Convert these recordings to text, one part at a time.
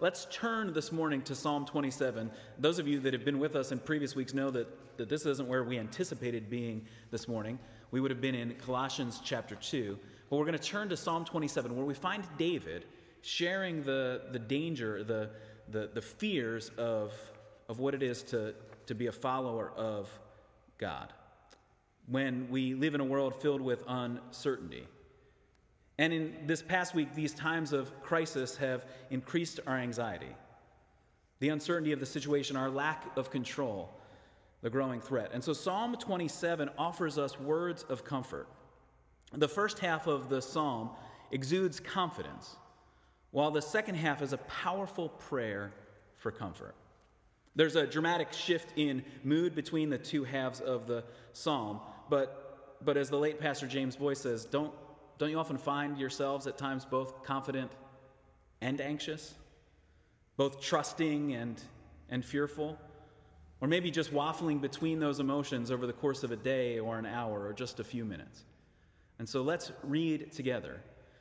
Let's turn this morning to Psalm 27. Those of you that have been with us in previous weeks know that, that this isn't where we anticipated being this morning. We would have been in Colossians chapter 2. But we're going to turn to Psalm 27, where we find David sharing the, the danger, the, the, the fears of, of what it is to, to be a follower of God when we live in a world filled with uncertainty. And in this past week, these times of crisis have increased our anxiety. The uncertainty of the situation, our lack of control, the growing threat. And so Psalm 27 offers us words of comfort. The first half of the psalm exudes confidence, while the second half is a powerful prayer for comfort. There's a dramatic shift in mood between the two halves of the psalm, but, but as the late Pastor James Boice says, don't don't you often find yourselves at times both confident and anxious? Both trusting and, and fearful? Or maybe just waffling between those emotions over the course of a day or an hour or just a few minutes. And so let's read together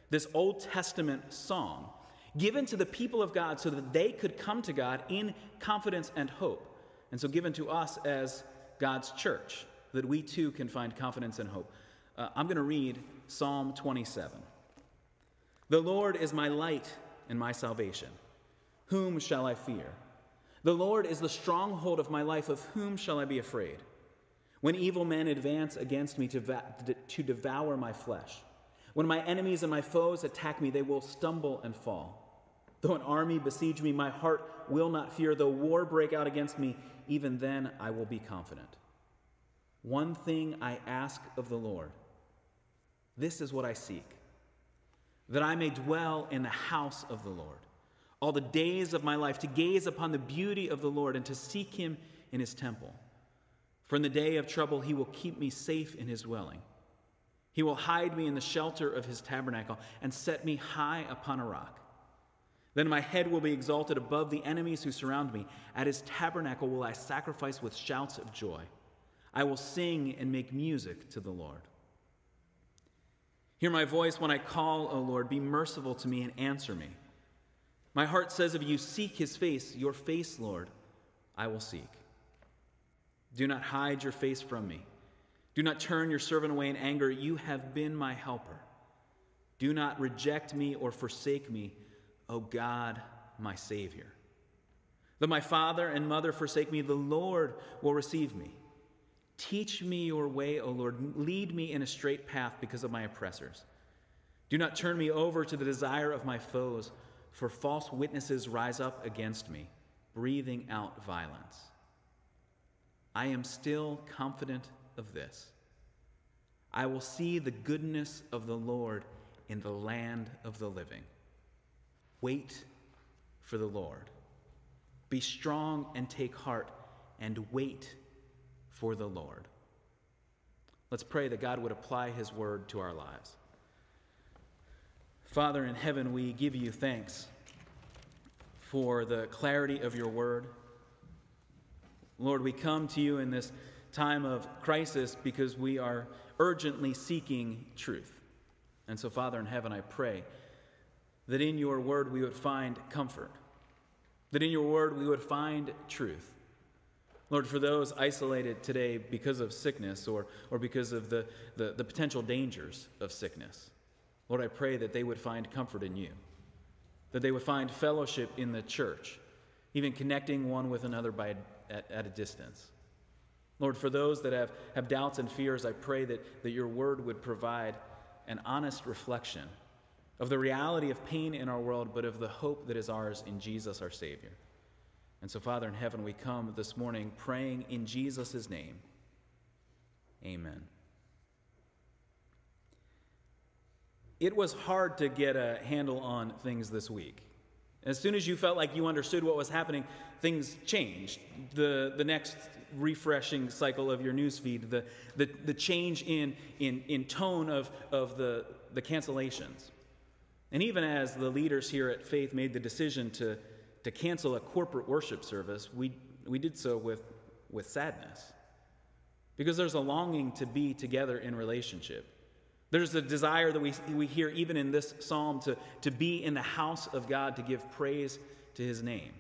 this Old Testament song given to the people of God so that they could come to God in confidence and hope. And so given to us as God's church, that we too can find confidence and hope. Uh, I'm going to read Psalm 27. The Lord is my light and my salvation. Whom shall I fear? The Lord is the stronghold of my life. Of whom shall I be afraid? When evil men advance against me to, to devour my flesh, when my enemies and my foes attack me, they will stumble and fall. Though an army besiege me, my heart will not fear. Though war break out against me, even then I will be confident. One thing I ask of the Lord this is what I seek that I may dwell in the house of the Lord all the days of my life, to gaze upon the beauty of the Lord and to seek him in his temple. For in the day of trouble, he will keep me safe in his dwelling. He will hide me in the shelter of his tabernacle and set me high upon a rock. Then my head will be exalted above the enemies who surround me. At his tabernacle will I sacrifice with shouts of joy. I will sing and make music to the Lord. Hear my voice when I call, O Lord. Be merciful to me and answer me. My heart says of you, Seek his face. Your face, Lord, I will seek. Do not hide your face from me. Do not turn your servant away in anger. You have been my helper. Do not reject me or forsake me, O God, my Savior. Though my father and mother forsake me, the Lord will receive me. Teach me your way, O Lord. Lead me in a straight path because of my oppressors. Do not turn me over to the desire of my foes, for false witnesses rise up against me, breathing out violence. I am still confident of this. I will see the goodness of the Lord in the land of the living. Wait for the Lord. Be strong and take heart, and wait for the Lord. Let's pray that God would apply his word to our lives. Father in heaven, we give you thanks for the clarity of your word. Lord, we come to you in this time of crisis because we are urgently seeking truth. And so, Father in heaven, I pray that in your word we would find comfort, that in your word we would find truth. Lord, for those isolated today because of sickness or, or because of the, the, the, potential dangers of sickness, Lord, I pray that they would find comfort in you, that they would find fellowship in the church, even connecting one with another by, at, at a distance. Lord, for those that have, have doubts and fears, I pray that, that your word would provide an honest reflection of the reality of pain in our world, but of the hope that is ours in Jesus our Savior. And so, Father in heaven, we come this morning praying in Jesus' name. Amen. It was hard to get a handle on things this week. As soon as you felt like you understood what was happening, things changed. The, the next refreshing cycle of your newsfeed, the, the, the change in, in, in tone of, of the, the cancellations. And even as the leaders here at Faith made the decision to to cancel a corporate worship service, we, we did so with, with sadness. Because there's a longing to be together in relationship. There's a desire that we, we hear even in this psalm to, to be in the house of God, to give praise to his name.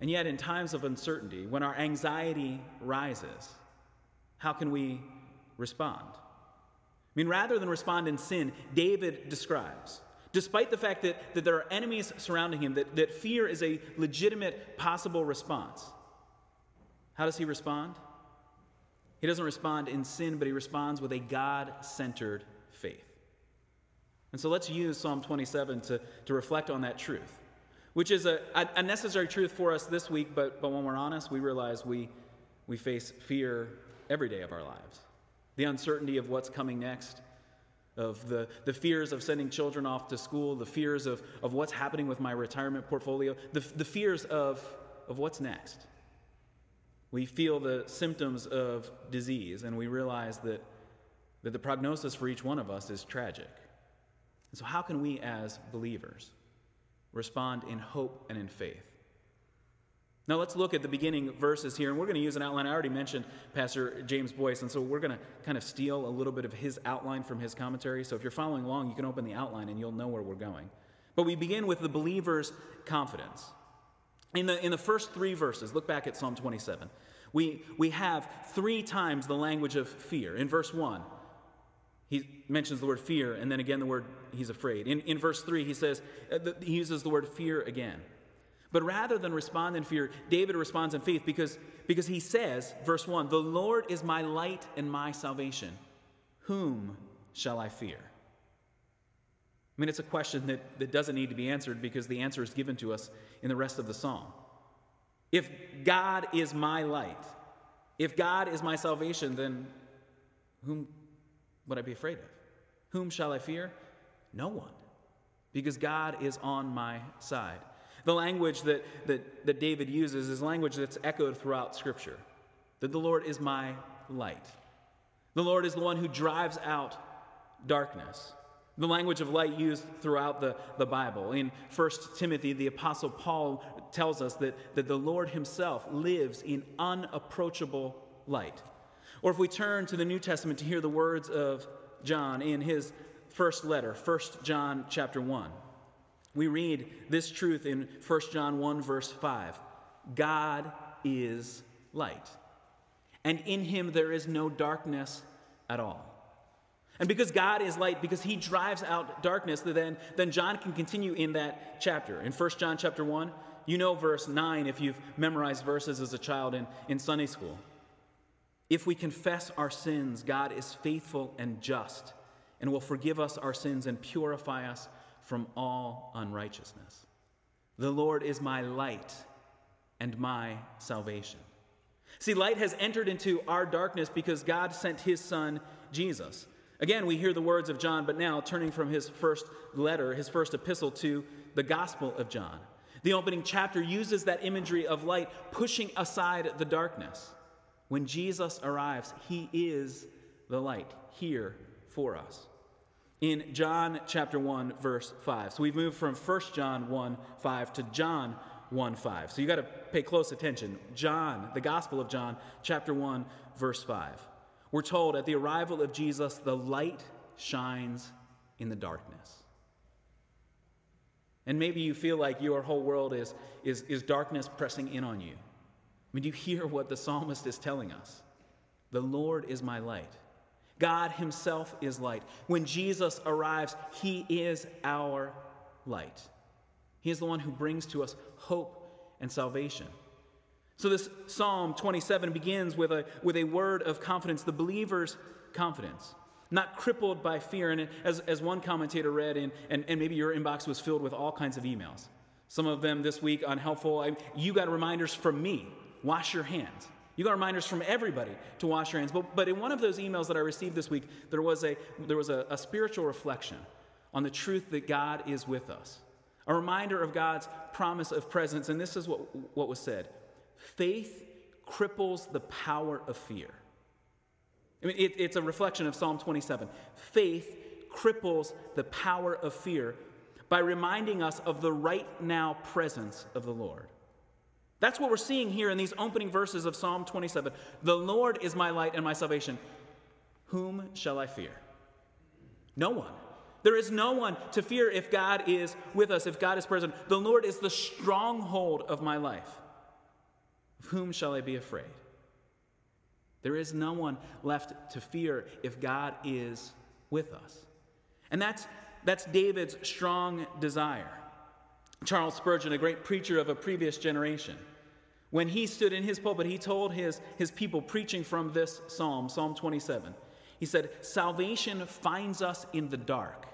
And yet, in times of uncertainty, when our anxiety rises, how can we respond? I mean, rather than respond in sin, David describes, despite the fact that, that there are enemies surrounding him, that, that fear is a legitimate possible response. How does he respond? He doesn't respond in sin, but he responds with a God centered faith. And so let's use Psalm 27 to, to reflect on that truth, which is a, a necessary truth for us this week, but, but when we're honest, we realize we, we face fear every day of our lives. The uncertainty of what's coming next, of the, the fears of sending children off to school, the fears of, of what's happening with my retirement portfolio, the, the fears of, of what's next. We feel the symptoms of disease, and we realize that, that the prognosis for each one of us is tragic. And so, how can we as believers respond in hope and in faith? Now, let's look at the beginning verses here, and we're going to use an outline. I already mentioned Pastor James Boice, and so we're going to kind of steal a little bit of his outline from his commentary. So, if you're following along, you can open the outline and you'll know where we're going. But we begin with the believer's confidence. In the, in the first three verses, look back at Psalm 27. We, we have three times the language of fear. In verse 1, he mentions the word fear, and then again the word he's afraid. In, in verse 3, he says, uh, he uses the word fear again. But rather than respond in fear, David responds in faith because, because he says, verse 1, The Lord is my light and my salvation. Whom shall I fear? I mean, it's a question that, that doesn't need to be answered because the answer is given to us in the rest of the psalm. If God is my light, if God is my salvation, then whom would I be afraid of? Whom shall I fear? No one, because God is on my side. The language that, that, that David uses is language that's echoed throughout Scripture that the Lord is my light. The Lord is the one who drives out darkness. The language of light used throughout the, the Bible. In 1 Timothy, the Apostle Paul tells us that, that the Lord himself lives in unapproachable light. Or if we turn to the New Testament to hear the words of John in his first letter, 1 John chapter 1, we read this truth in 1 John 1, verse 5 God is light, and in him there is no darkness at all. And because God is light, because he drives out darkness, then, then John can continue in that chapter. In 1 John chapter 1, you know verse 9 if you've memorized verses as a child in, in Sunday school. If we confess our sins, God is faithful and just and will forgive us our sins and purify us from all unrighteousness. The Lord is my light and my salvation. See, light has entered into our darkness because God sent his son, Jesus. Again, we hear the words of John, but now turning from his first letter, his first epistle, to the Gospel of John. The opening chapter uses that imagery of light pushing aside the darkness. When Jesus arrives, he is the light here for us. In John chapter 1, verse 5. So we've moved from 1 John 1 5 to John 1 5. So you got to pay close attention. John, the Gospel of John, chapter 1, verse 5. We're told at the arrival of Jesus, the light shines in the darkness. And maybe you feel like your whole world is, is, is darkness pressing in on you. I mean, do you hear what the psalmist is telling us? The Lord is my light. God Himself is light. When Jesus arrives, He is our light. He is the one who brings to us hope and salvation. So, this Psalm 27 begins with a, with a word of confidence, the believer's confidence, not crippled by fear. And as, as one commentator read, in, and, and maybe your inbox was filled with all kinds of emails, some of them this week unhelpful. I, you got reminders from me wash your hands. You got reminders from everybody to wash your hands. But, but in one of those emails that I received this week, there was, a, there was a, a spiritual reflection on the truth that God is with us, a reminder of God's promise of presence. And this is what, what was said faith cripples the power of fear. I mean, it, it's a reflection of Psalm 27. Faith cripples the power of fear by reminding us of the right now presence of the Lord. That's what we're seeing here in these opening verses of Psalm 27. The Lord is my light and my salvation. Whom shall I fear? No one. There is no one to fear if God is with us, if God is present. The Lord is the stronghold of my life. Of whom shall I be afraid? There is no one left to fear if God is with us. And that's, that's David's strong desire. Charles Spurgeon, a great preacher of a previous generation, when he stood in his pulpit, he told his, his people preaching from this psalm, Psalm 27, he said, Salvation finds us in the dark,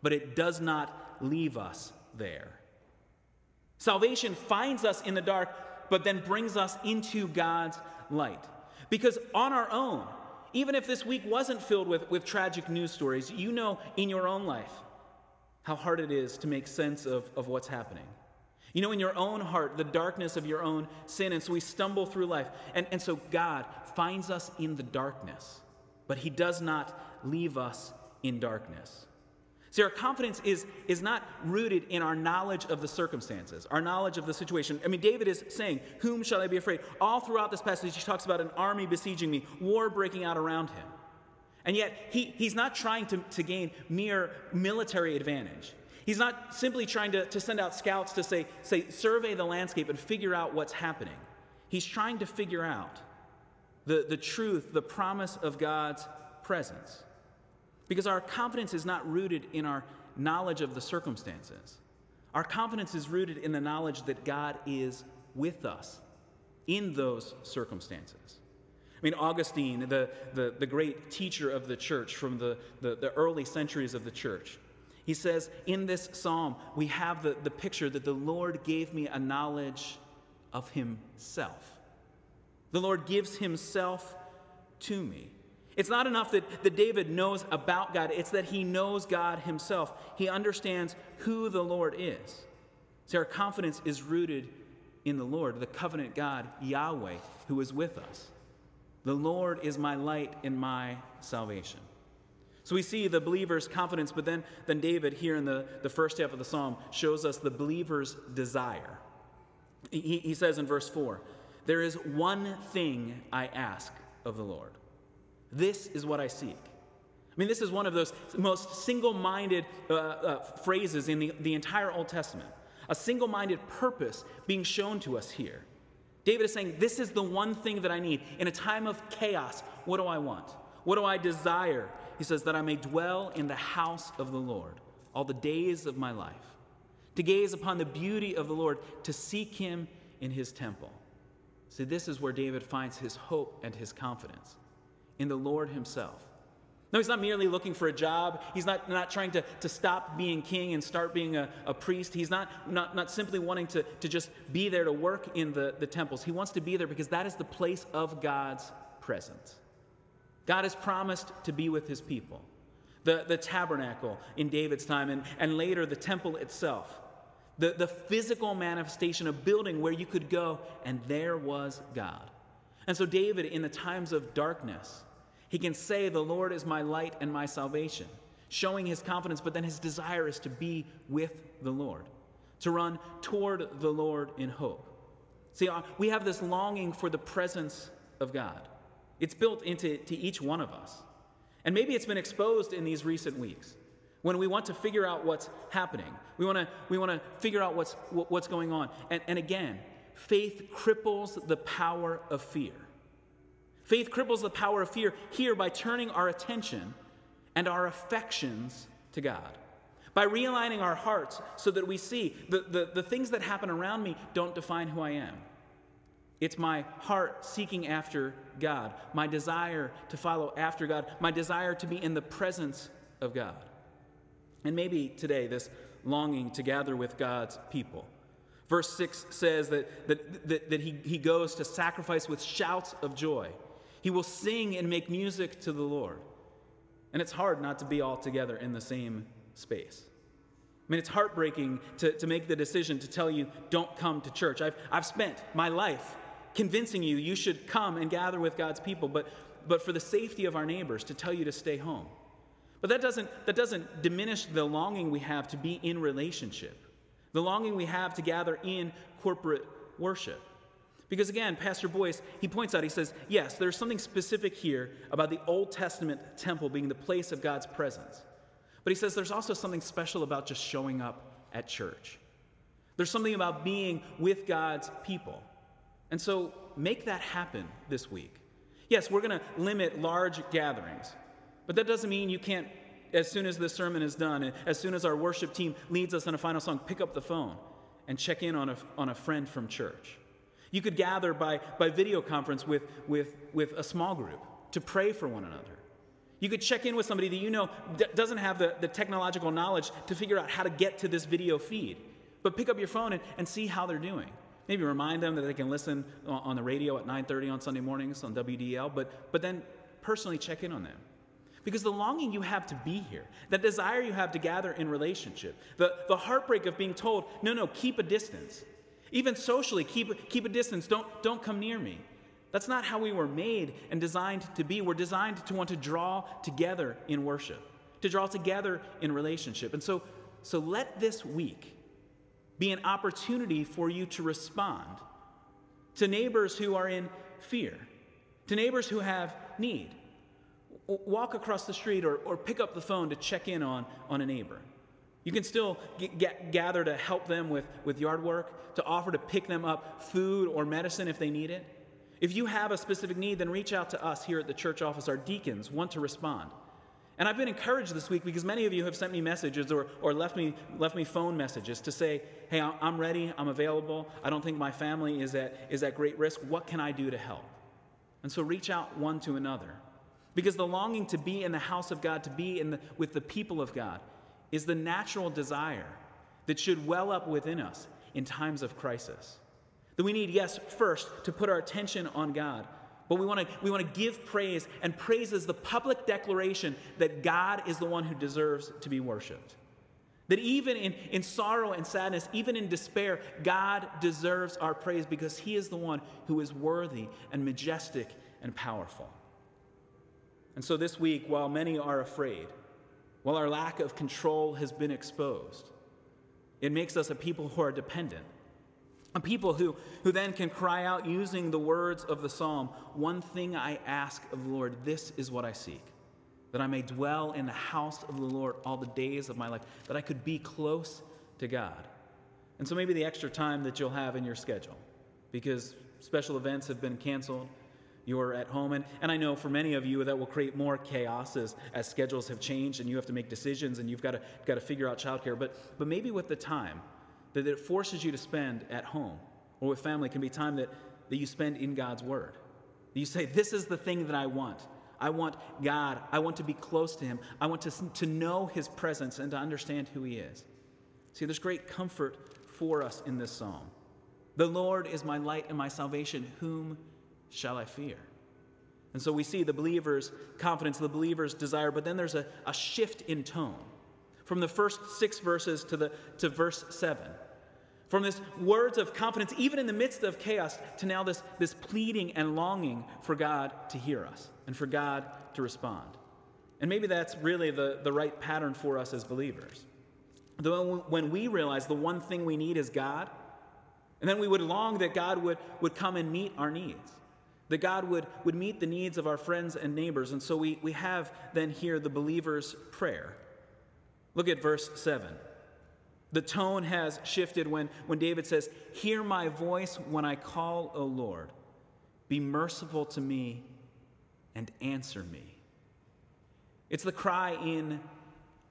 but it does not leave us there. Salvation finds us in the dark, but then brings us into God's light. Because on our own, even if this week wasn't filled with, with tragic news stories, you know in your own life how hard it is to make sense of, of what's happening. You know, in your own heart, the darkness of your own sin. And so we stumble through life. And, and so God finds us in the darkness, but He does not leave us in darkness. See, our confidence is, is not rooted in our knowledge of the circumstances, our knowledge of the situation. I mean, David is saying, Whom shall I be afraid? All throughout this passage, he talks about an army besieging me, war breaking out around him. And yet, he, he's not trying to, to gain mere military advantage. He's not simply trying to, to send out scouts to say, say, survey the landscape and figure out what's happening. He's trying to figure out the, the truth, the promise of God's presence. Because our confidence is not rooted in our knowledge of the circumstances. Our confidence is rooted in the knowledge that God is with us in those circumstances. I mean, Augustine, the, the, the great teacher of the church from the, the, the early centuries of the church, he says, in this psalm, we have the, the picture that the Lord gave me a knowledge of himself. The Lord gives himself to me. It's not enough that, that David knows about God, it's that he knows God himself. He understands who the Lord is. See, our confidence is rooted in the Lord, the covenant God, Yahweh, who is with us. The Lord is my light and my salvation. So we see the believer's confidence, but then, then David, here in the, the first half of the psalm, shows us the believer's desire. He, he says in verse 4 There is one thing I ask of the Lord this is what I seek. I mean, this is one of those most single minded uh, uh, phrases in the, the entire Old Testament. A single minded purpose being shown to us here. David is saying, This is the one thing that I need. In a time of chaos, what do I want? What do I desire? He says, That I may dwell in the house of the Lord all the days of my life, to gaze upon the beauty of the Lord, to seek him in his temple. See, this is where David finds his hope and his confidence in the Lord Himself. No, he's not merely looking for a job. He's not, not trying to, to stop being king and start being a, a priest. He's not, not, not simply wanting to, to just be there to work in the, the temples. He wants to be there because that is the place of God's presence. God has promised to be with his people. The, the tabernacle in David's time, and, and later the temple itself. The, the physical manifestation, of building where you could go, and there was God. And so, David, in the times of darkness, he can say, The Lord is my light and my salvation, showing his confidence, but then his desire is to be with the Lord, to run toward the Lord in hope. See, uh, we have this longing for the presence of God. It's built into to each one of us. And maybe it's been exposed in these recent weeks when we want to figure out what's happening. We want to, we want to figure out what's, what's going on. And, and again, faith cripples the power of fear. Faith cripples the power of fear here by turning our attention and our affections to God. By realigning our hearts so that we see the, the, the things that happen around me don't define who I am. It's my heart seeking after God, my desire to follow after God, my desire to be in the presence of God. And maybe today, this longing to gather with God's people. Verse 6 says that, that, that, that he, he goes to sacrifice with shouts of joy. He will sing and make music to the Lord. And it's hard not to be all together in the same space. I mean, it's heartbreaking to, to make the decision to tell you, don't come to church. I've, I've spent my life convincing you you should come and gather with God's people, but, but for the safety of our neighbors, to tell you to stay home. But that doesn't, that doesn't diminish the longing we have to be in relationship, the longing we have to gather in corporate worship. Because again, Pastor Boice, he points out, he says, yes, there's something specific here about the Old Testament temple being the place of God's presence. But he says there's also something special about just showing up at church. There's something about being with God's people. And so make that happen this week. Yes, we're going to limit large gatherings, but that doesn't mean you can't, as soon as this sermon is done, and as soon as our worship team leads us in a final song, pick up the phone and check in on a, on a friend from church. You could gather by, by video conference with, with, with a small group to pray for one another. You could check in with somebody that you know d- doesn't have the, the technological knowledge to figure out how to get to this video feed. But pick up your phone and, and see how they're doing. Maybe remind them that they can listen on the radio at 9:30 on Sunday mornings on WDL, but, but then personally check in on them. Because the longing you have to be here, that desire you have to gather in relationship, the, the heartbreak of being told, no, no, keep a distance. Even socially, keep, keep a distance. Don't, don't come near me. That's not how we were made and designed to be. We're designed to want to draw together in worship, to draw together in relationship. And so, so let this week be an opportunity for you to respond to neighbors who are in fear, to neighbors who have need. Walk across the street or, or pick up the phone to check in on, on a neighbor. You can still get, gather to help them with, with yard work, to offer to pick them up food or medicine if they need it. If you have a specific need, then reach out to us here at the church office. Our deacons want to respond. And I've been encouraged this week because many of you have sent me messages or, or left, me, left me phone messages to say, hey, I'm ready, I'm available, I don't think my family is at, is at great risk. What can I do to help? And so reach out one to another. Because the longing to be in the house of God, to be in the, with the people of God, is the natural desire that should well up within us in times of crisis. That we need, yes, first to put our attention on God, but we want to we want to give praise, and praise is the public declaration that God is the one who deserves to be worshiped. That even in, in sorrow and sadness, even in despair, God deserves our praise because He is the one who is worthy and majestic and powerful. And so this week, while many are afraid, while our lack of control has been exposed, it makes us a people who are dependent a people who, who then can cry out using the words of the psalm One thing I ask of the Lord, this is what I seek, that I may dwell in the house of the Lord all the days of my life, that I could be close to God. And so maybe the extra time that you'll have in your schedule, because special events have been canceled, you're at home. And, and I know for many of you that will create more chaos as, as schedules have changed and you have to make decisions and you've got to, got to figure out childcare. But, but maybe with the time, that it forces you to spend at home or with family can be time that, that you spend in God's Word. You say, This is the thing that I want. I want God. I want to be close to Him. I want to, to know His presence and to understand who He is. See, there's great comfort for us in this psalm. The Lord is my light and my salvation. Whom shall I fear? And so we see the believer's confidence, the believer's desire, but then there's a, a shift in tone from the first six verses to, the, to verse seven. From this words of confidence, even in the midst of chaos, to now this, this pleading and longing for God to hear us and for God to respond. And maybe that's really the, the right pattern for us as believers. Though when we realize the one thing we need is God, and then we would long that God would, would come and meet our needs, that God would, would meet the needs of our friends and neighbors. And so we, we have then here the believer's prayer. Look at verse 7. The tone has shifted when, when David says, Hear my voice when I call, O Lord. Be merciful to me and answer me. It's the cry in,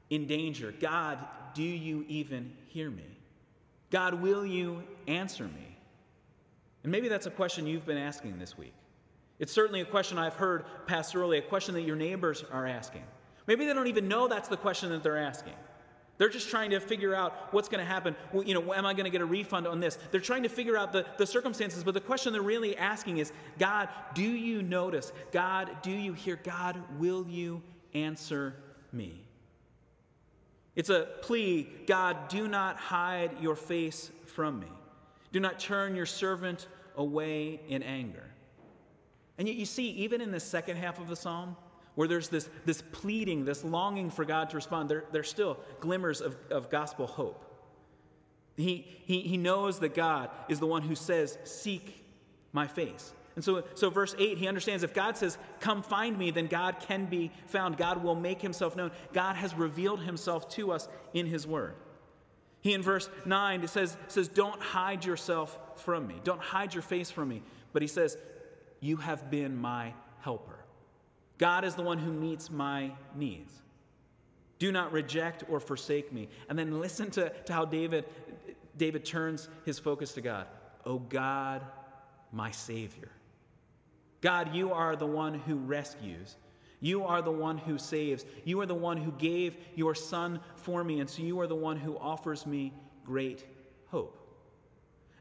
in danger God, do you even hear me? God, will you answer me? And maybe that's a question you've been asking this week. It's certainly a question I've heard pastorally, a question that your neighbors are asking. Maybe they don't even know that's the question that they're asking. They're just trying to figure out what's going to happen. Well, you know, am I going to get a refund on this? They're trying to figure out the, the circumstances, but the question they're really asking is God, do you notice? God, do you hear? God, will you answer me? It's a plea God, do not hide your face from me. Do not turn your servant away in anger. And yet, you see, even in the second half of the psalm, where there's this, this pleading, this longing for God to respond, there, there's still glimmers of, of gospel hope. He, he, he knows that God is the one who says, Seek my face. And so, so, verse 8, he understands if God says, Come find me, then God can be found. God will make himself known. God has revealed himself to us in his word. He, in verse 9, it says, says, Don't hide yourself from me. Don't hide your face from me. But he says, You have been my helper. God is the one who meets my needs. Do not reject or forsake me. And then listen to, to how David, David turns his focus to God. Oh God, my Savior. God, you are the one who rescues. You are the one who saves. You are the one who gave your Son for me. And so you are the one who offers me great hope.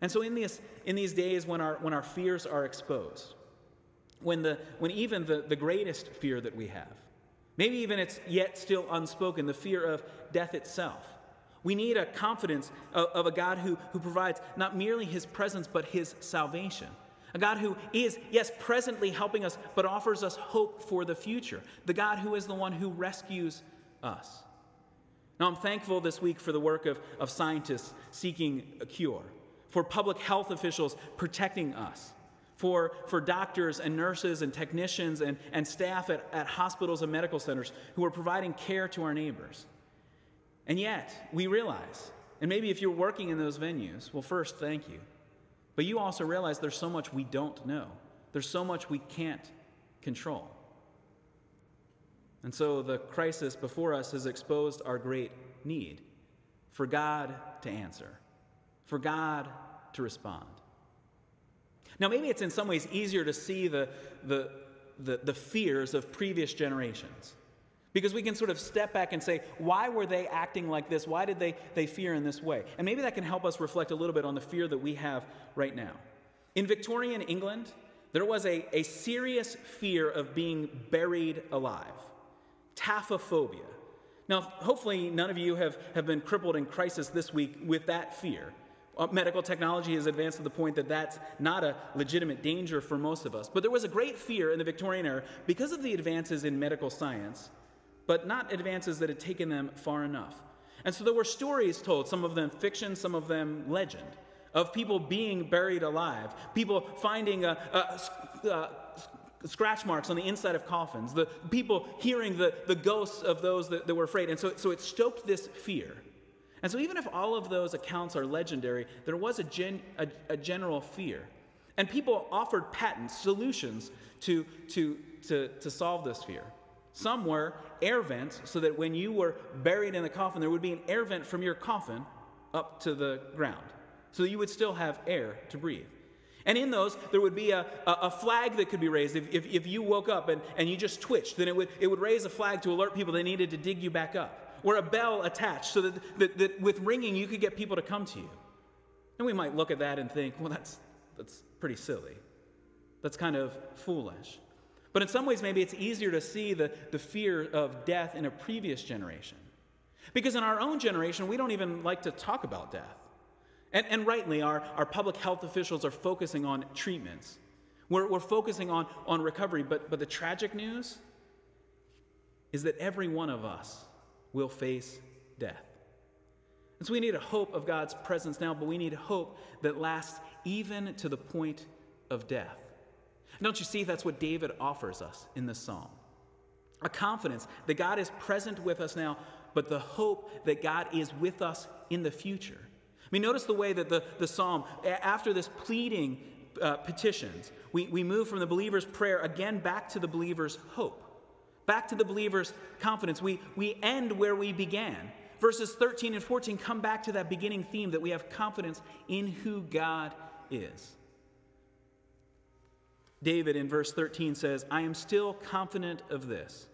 And so in these, in these days when our, when our fears are exposed, when, the, when even the, the greatest fear that we have, maybe even it's yet still unspoken, the fear of death itself, we need a confidence of, of a God who, who provides not merely his presence, but his salvation. A God who is, yes, presently helping us, but offers us hope for the future. The God who is the one who rescues us. Now, I'm thankful this week for the work of, of scientists seeking a cure, for public health officials protecting us, for, for doctors and nurses and technicians and, and staff at, at hospitals and medical centers who are providing care to our neighbors. And yet, we realize, and maybe if you're working in those venues, well, first, thank you. But you also realize there's so much we don't know, there's so much we can't control. And so the crisis before us has exposed our great need for God to answer, for God to respond. Now, maybe it's in some ways easier to see the, the, the, the fears of previous generations. Because we can sort of step back and say, why were they acting like this? Why did they, they fear in this way? And maybe that can help us reflect a little bit on the fear that we have right now. In Victorian England, there was a, a serious fear of being buried alive taphophobia. Now, hopefully, none of you have, have been crippled in crisis this week with that fear. Uh, medical technology has advanced to the point that that's not a legitimate danger for most of us. But there was a great fear in the Victorian era because of the advances in medical science but not advances that had taken them far enough. And so there were stories told, some of them fiction, some of them legend, of people being buried alive, people finding a, a, a scratch marks on the inside of coffins, the people hearing the, the ghosts of those that, that were afraid. And so, so it stoked this fear. And so, even if all of those accounts are legendary, there was a, gen, a, a general fear. And people offered patents, solutions to, to, to, to solve this fear. Some were air vents, so that when you were buried in the coffin, there would be an air vent from your coffin up to the ground, so you would still have air to breathe. And in those, there would be a, a, a flag that could be raised. If, if, if, you woke up and, and you just twitched, then it would, it would raise a flag to alert people they needed to dig you back up. Or a bell attached so that, that, that with ringing, you could get people to come to you. And we might look at that and think, well, that's, that's pretty silly. That's kind of foolish. But in some ways, maybe it's easier to see the, the fear of death in a previous generation. Because in our own generation, we don't even like to talk about death. And, and rightly, our, our public health officials are focusing on treatments. We're, we're focusing on, on recovery. But, but the tragic news is that every one of us will face death. And so we need a hope of God's presence now, but we need a hope that lasts even to the point of death. Don't you see that's what David offers us in this psalm? A confidence that God is present with us now, but the hope that God is with us in the future. I mean, notice the way that the, the psalm, after this pleading uh, petitions, we, we move from the believer's prayer again back to the believer's hope, back to the believer's confidence. We, we end where we began. Verses 13 and 14 come back to that beginning theme that we have confidence in who God is. David in verse 13 says, I am still confident of this.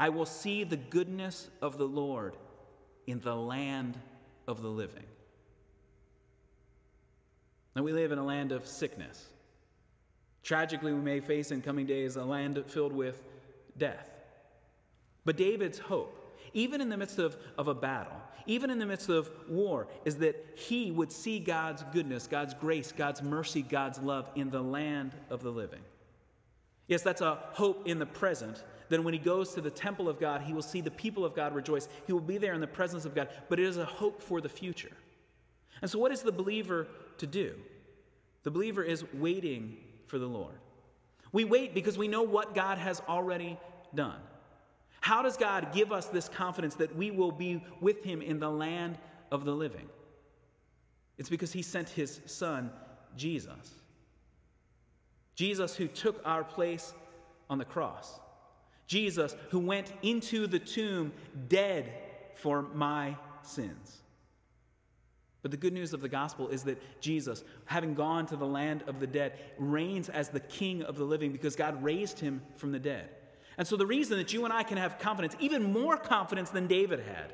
I will see the goodness of the Lord in the land of the living. Now, we live in a land of sickness. Tragically, we may face in coming days a land filled with death. But David's hope even in the midst of, of a battle, even in the midst of war, is that he would see God's goodness, God's grace, God's mercy, God's love in the land of the living. Yes, that's a hope in the present. Then, when he goes to the temple of God, he will see the people of God rejoice. He will be there in the presence of God, but it is a hope for the future. And so, what is the believer to do? The believer is waiting for the Lord. We wait because we know what God has already done. How does God give us this confidence that we will be with Him in the land of the living? It's because He sent His Son, Jesus. Jesus, who took our place on the cross. Jesus, who went into the tomb dead for my sins. But the good news of the gospel is that Jesus, having gone to the land of the dead, reigns as the king of the living because God raised him from the dead. And so, the reason that you and I can have confidence, even more confidence than David had,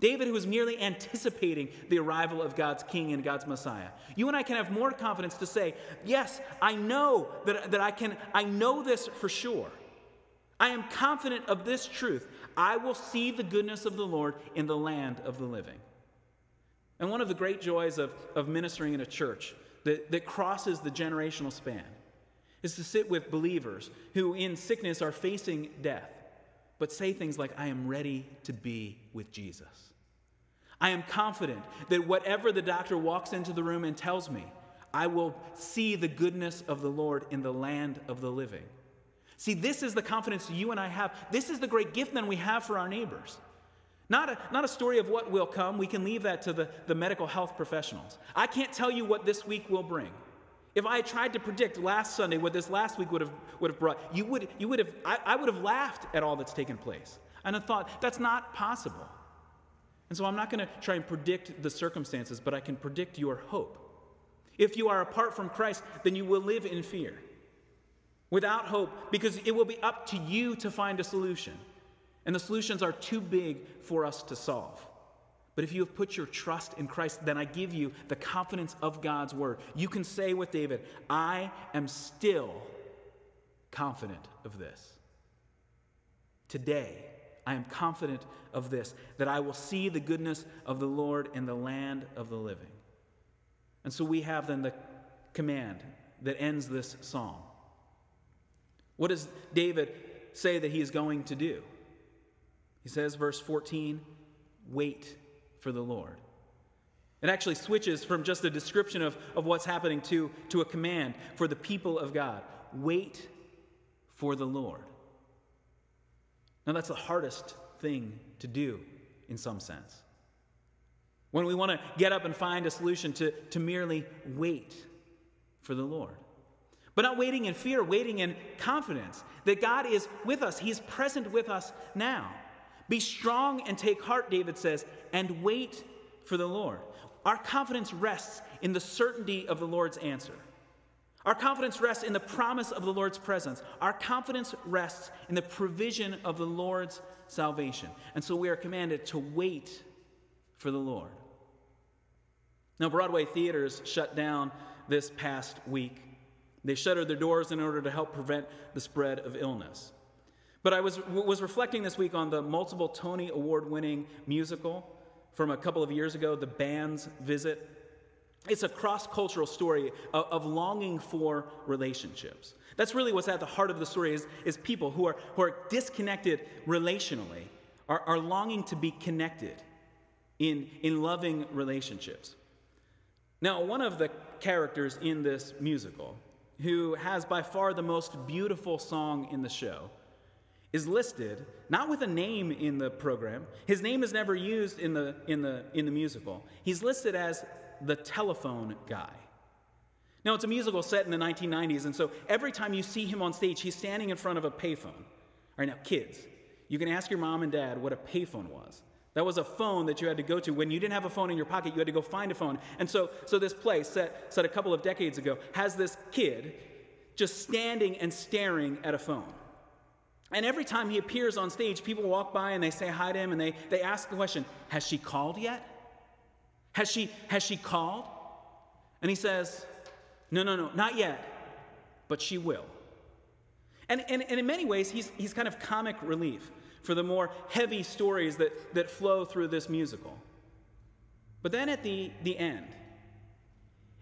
David, who was merely anticipating the arrival of God's king and God's Messiah. You and I can have more confidence to say, Yes, I know that, that I can, I know this for sure. I am confident of this truth. I will see the goodness of the Lord in the land of the living. And one of the great joys of, of ministering in a church that, that crosses the generational span is to sit with believers who, in sickness, are facing death, but say things like, I am ready to be with Jesus. I am confident that whatever the doctor walks into the room and tells me, I will see the goodness of the Lord in the land of the living. See, this is the confidence you and I have. This is the great gift then we have for our neighbors. Not a, not a story of what will come. We can leave that to the, the medical health professionals. I can't tell you what this week will bring. If I had tried to predict last Sunday what this last week would have, would have brought, you would, you would have, I, I would have laughed at all that's taken place and have thought, that's not possible. And so I'm not going to try and predict the circumstances, but I can predict your hope. If you are apart from Christ, then you will live in fear, without hope, because it will be up to you to find a solution. And the solutions are too big for us to solve. But if you have put your trust in Christ, then I give you the confidence of God's word. You can say with David, I am still confident of this. Today, I am confident of this, that I will see the goodness of the Lord in the land of the living. And so we have then the command that ends this psalm. What does David say that he is going to do? He says, verse 14, wait for the Lord. It actually switches from just a description of, of what's happening to, to a command for the people of God. Wait for the Lord. Now, that's the hardest thing to do in some sense. When we want to get up and find a solution to, to merely wait for the Lord. But not waiting in fear, waiting in confidence that God is with us. He's present with us now. Be strong and take heart, David says, and wait for the Lord. Our confidence rests in the certainty of the Lord's answer. Our confidence rests in the promise of the Lord's presence. Our confidence rests in the provision of the Lord's salvation. And so we are commanded to wait for the Lord. Now, Broadway theaters shut down this past week. They shuttered their doors in order to help prevent the spread of illness. But I was, was reflecting this week on the multiple Tony Award winning musical from a couple of years ago, The Band's Visit. It's a cross cultural story of, of, longing for relationships. That's really what's at the heart of the story is, is people who are, who are disconnected relationally are, are longing to be connected in, in loving relationships. Now, one of the characters in this musical, who has by far the most beautiful song in the show, is listed not with a name in the program. His name is never used in the, in the, in the musical. He's listed as the telephone guy. Now, it's a musical set in the 1990s, and so every time you see him on stage, he's standing in front of a payphone. All right, now, kids, you can ask your mom and dad what a payphone was. That was a phone that you had to go to. When you didn't have a phone in your pocket, you had to go find a phone. And so, so this place, set, set a couple of decades ago, has this kid just standing and staring at a phone. And every time he appears on stage, people walk by and they say hi to him and they, they ask the question, Has she called yet? Has she, has she called? And he says, No, no, no, not yet, but she will. And, and, and in many ways, he's, he's kind of comic relief for the more heavy stories that, that flow through this musical. But then at the, the end,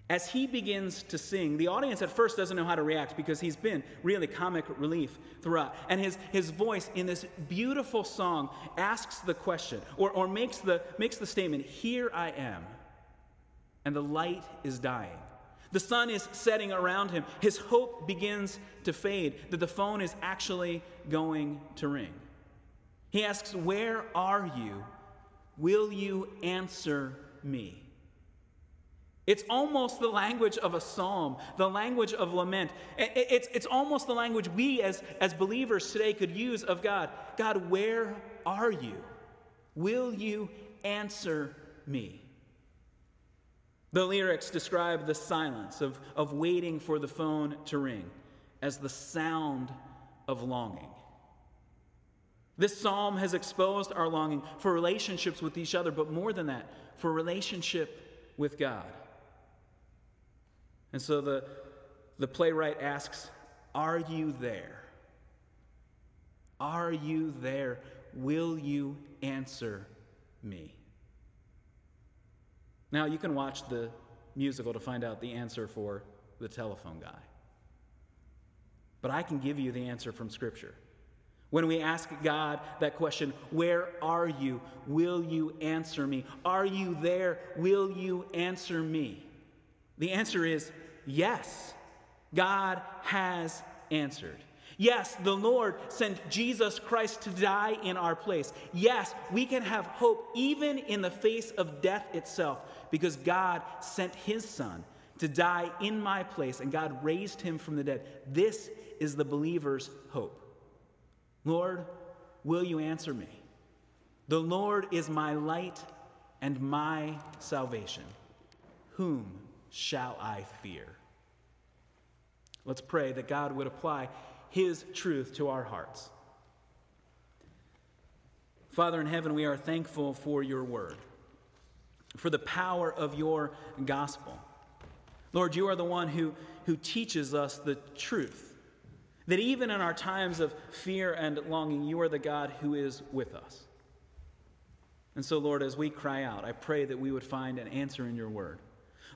as he begins to sing, the audience at first doesn't know how to react because he's been really comic relief throughout. And his, his voice in this beautiful song asks the question or, or makes, the, makes the statement Here I am, and the light is dying. The sun is setting around him. His hope begins to fade that the phone is actually going to ring. He asks, Where are you? Will you answer me? It's almost the language of a psalm, the language of lament. It's, it's almost the language we as, as believers today could use of God. God, where are you? Will you answer me? The lyrics describe the silence of, of waiting for the phone to ring as the sound of longing. This psalm has exposed our longing for relationships with each other, but more than that, for relationship with God. And so the, the playwright asks, Are you there? Are you there? Will you answer me? Now, you can watch the musical to find out the answer for the telephone guy. But I can give you the answer from Scripture. When we ask God that question, Where are you? Will you answer me? Are you there? Will you answer me? The answer is yes. God has answered. Yes, the Lord sent Jesus Christ to die in our place. Yes, we can have hope even in the face of death itself because God sent his Son to die in my place and God raised him from the dead. This is the believer's hope. Lord, will you answer me? The Lord is my light and my salvation. Whom shall I fear? Let's pray that God would apply his truth to our hearts. Father in heaven, we are thankful for your word, for the power of your gospel. Lord, you are the one who, who teaches us the truth. That even in our times of fear and longing, you are the God who is with us. And so, Lord, as we cry out, I pray that we would find an answer in your word.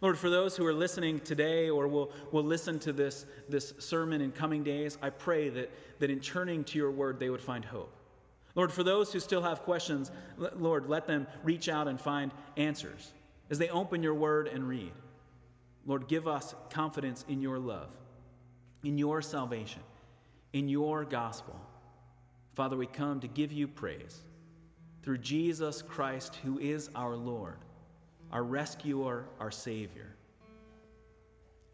Lord, for those who are listening today or will, will listen to this, this sermon in coming days, I pray that, that in turning to your word, they would find hope. Lord, for those who still have questions, Lord, let them reach out and find answers as they open your word and read. Lord, give us confidence in your love, in your salvation, in your gospel. Father, we come to give you praise through Jesus Christ, who is our Lord our rescuer, our Savior.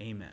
Amen.